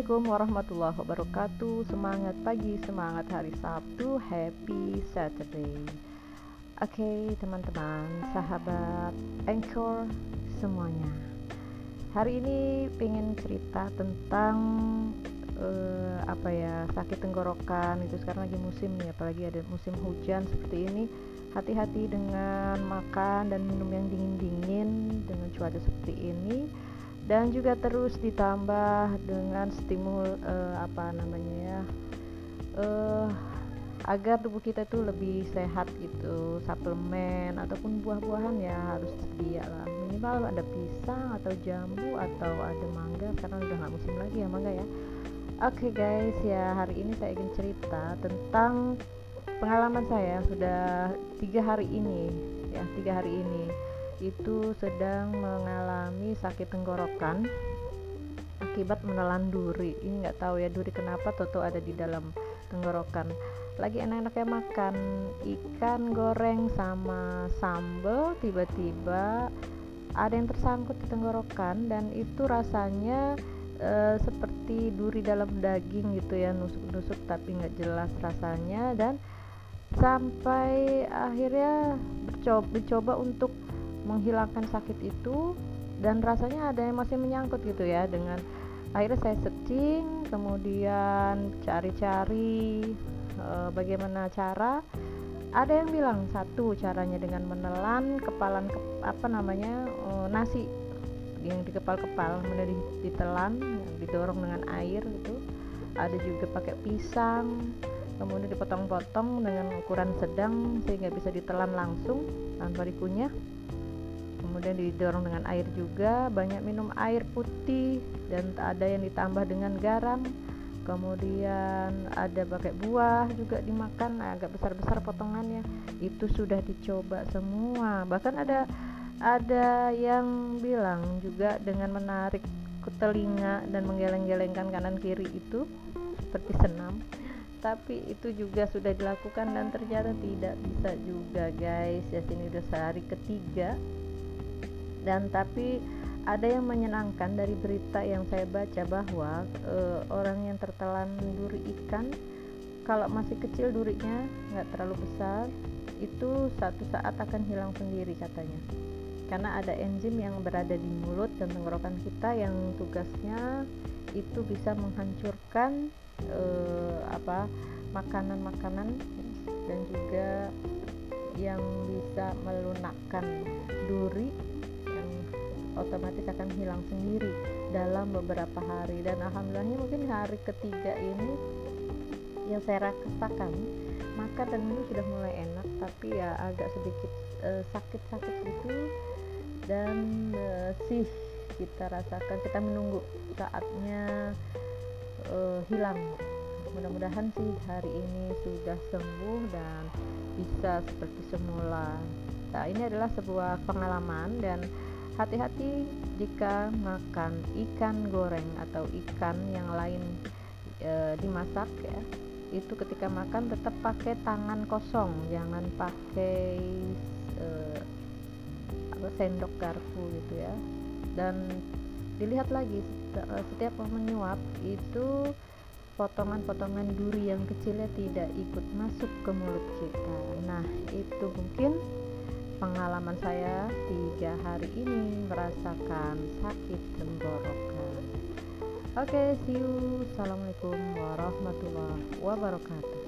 Assalamualaikum warahmatullahi wabarakatuh. Semangat pagi, semangat hari Sabtu. Happy Saturday. Oke okay, teman-teman, sahabat Anchor semuanya. Hari ini pengen cerita tentang uh, apa ya sakit tenggorokan itu sekarang lagi musim nih apalagi ada musim hujan seperti ini. Hati-hati dengan makan dan minum yang dingin-dingin dengan cuaca seperti ini dan juga terus ditambah dengan stimul uh, apa namanya ya uh, agar tubuh kita itu lebih sehat gitu. Suplemen ataupun buah-buahan ya harus sedia lah. Minimal ada pisang atau jambu atau ada mangga karena udah nggak musim lagi ya mangga ya. Oke okay guys ya hari ini saya ingin cerita tentang pengalaman saya sudah tiga hari ini ya tiga hari ini itu sedang mengalami sakit tenggorokan akibat menelan duri. Ini nggak tahu ya duri kenapa Toto ada di dalam tenggorokan. Lagi enak-enaknya makan ikan goreng sama sambal tiba-tiba ada yang tersangkut di tenggorokan dan itu rasanya e, seperti duri dalam daging gitu ya nusuk-nusuk tapi nggak jelas rasanya dan sampai akhirnya dicoba, dicoba untuk menghilangkan sakit itu dan rasanya ada yang masih menyangkut gitu ya dengan akhirnya saya searching kemudian cari-cari e, bagaimana cara. Ada yang bilang satu caranya dengan menelan kepalan ke, apa namanya e, nasi yang di kepal-kepal kemudian ditelan didorong dengan air gitu. Ada juga pakai pisang kemudian dipotong-potong dengan ukuran sedang sehingga bisa ditelan langsung tanpa dikunyah kemudian didorong dengan air juga banyak minum air putih dan ada yang ditambah dengan garam. Kemudian ada pakai buah juga dimakan agak besar-besar potongannya. Itu sudah dicoba semua. Bahkan ada ada yang bilang juga dengan menarik ke telinga dan menggeleng-gelengkan kanan kiri itu seperti senam. Tapi itu juga sudah dilakukan dan ternyata tidak bisa juga guys. Ya sini udah sehari ketiga dan tapi ada yang menyenangkan dari berita yang saya baca bahwa e, orang yang tertelan duri ikan kalau masih kecil durinya nggak terlalu besar itu satu saat akan hilang sendiri katanya. Karena ada enzim yang berada di mulut dan tenggorokan kita yang tugasnya itu bisa menghancurkan e, apa makanan-makanan dan juga yang bisa melunakkan duri otomatis akan hilang sendiri dalam beberapa hari. Dan alhamdulillahnya mungkin hari ketiga ini yang saya rasakan makan dan minum sudah mulai enak tapi ya agak sedikit uh, sakit-sakit gitu. Dan uh, sih kita rasakan kita menunggu saatnya uh, hilang. Mudah-mudahan sih hari ini sudah sembuh dan bisa seperti semula. Nah ini adalah sebuah pengalaman dan hati-hati jika makan ikan goreng atau ikan yang lain e, dimasak ya. Itu ketika makan tetap pakai tangan kosong jangan pakai e, apa sendok garpu gitu ya. Dan dilihat lagi setiap menyuap itu potongan-potongan duri yang kecilnya tidak ikut masuk ke mulut kita. Nah itu mungkin pengalaman saya tiga hari ini merasakan sakit tenggorokan. Oke okay, see you. Assalamualaikum warahmatullahi wabarakatuh.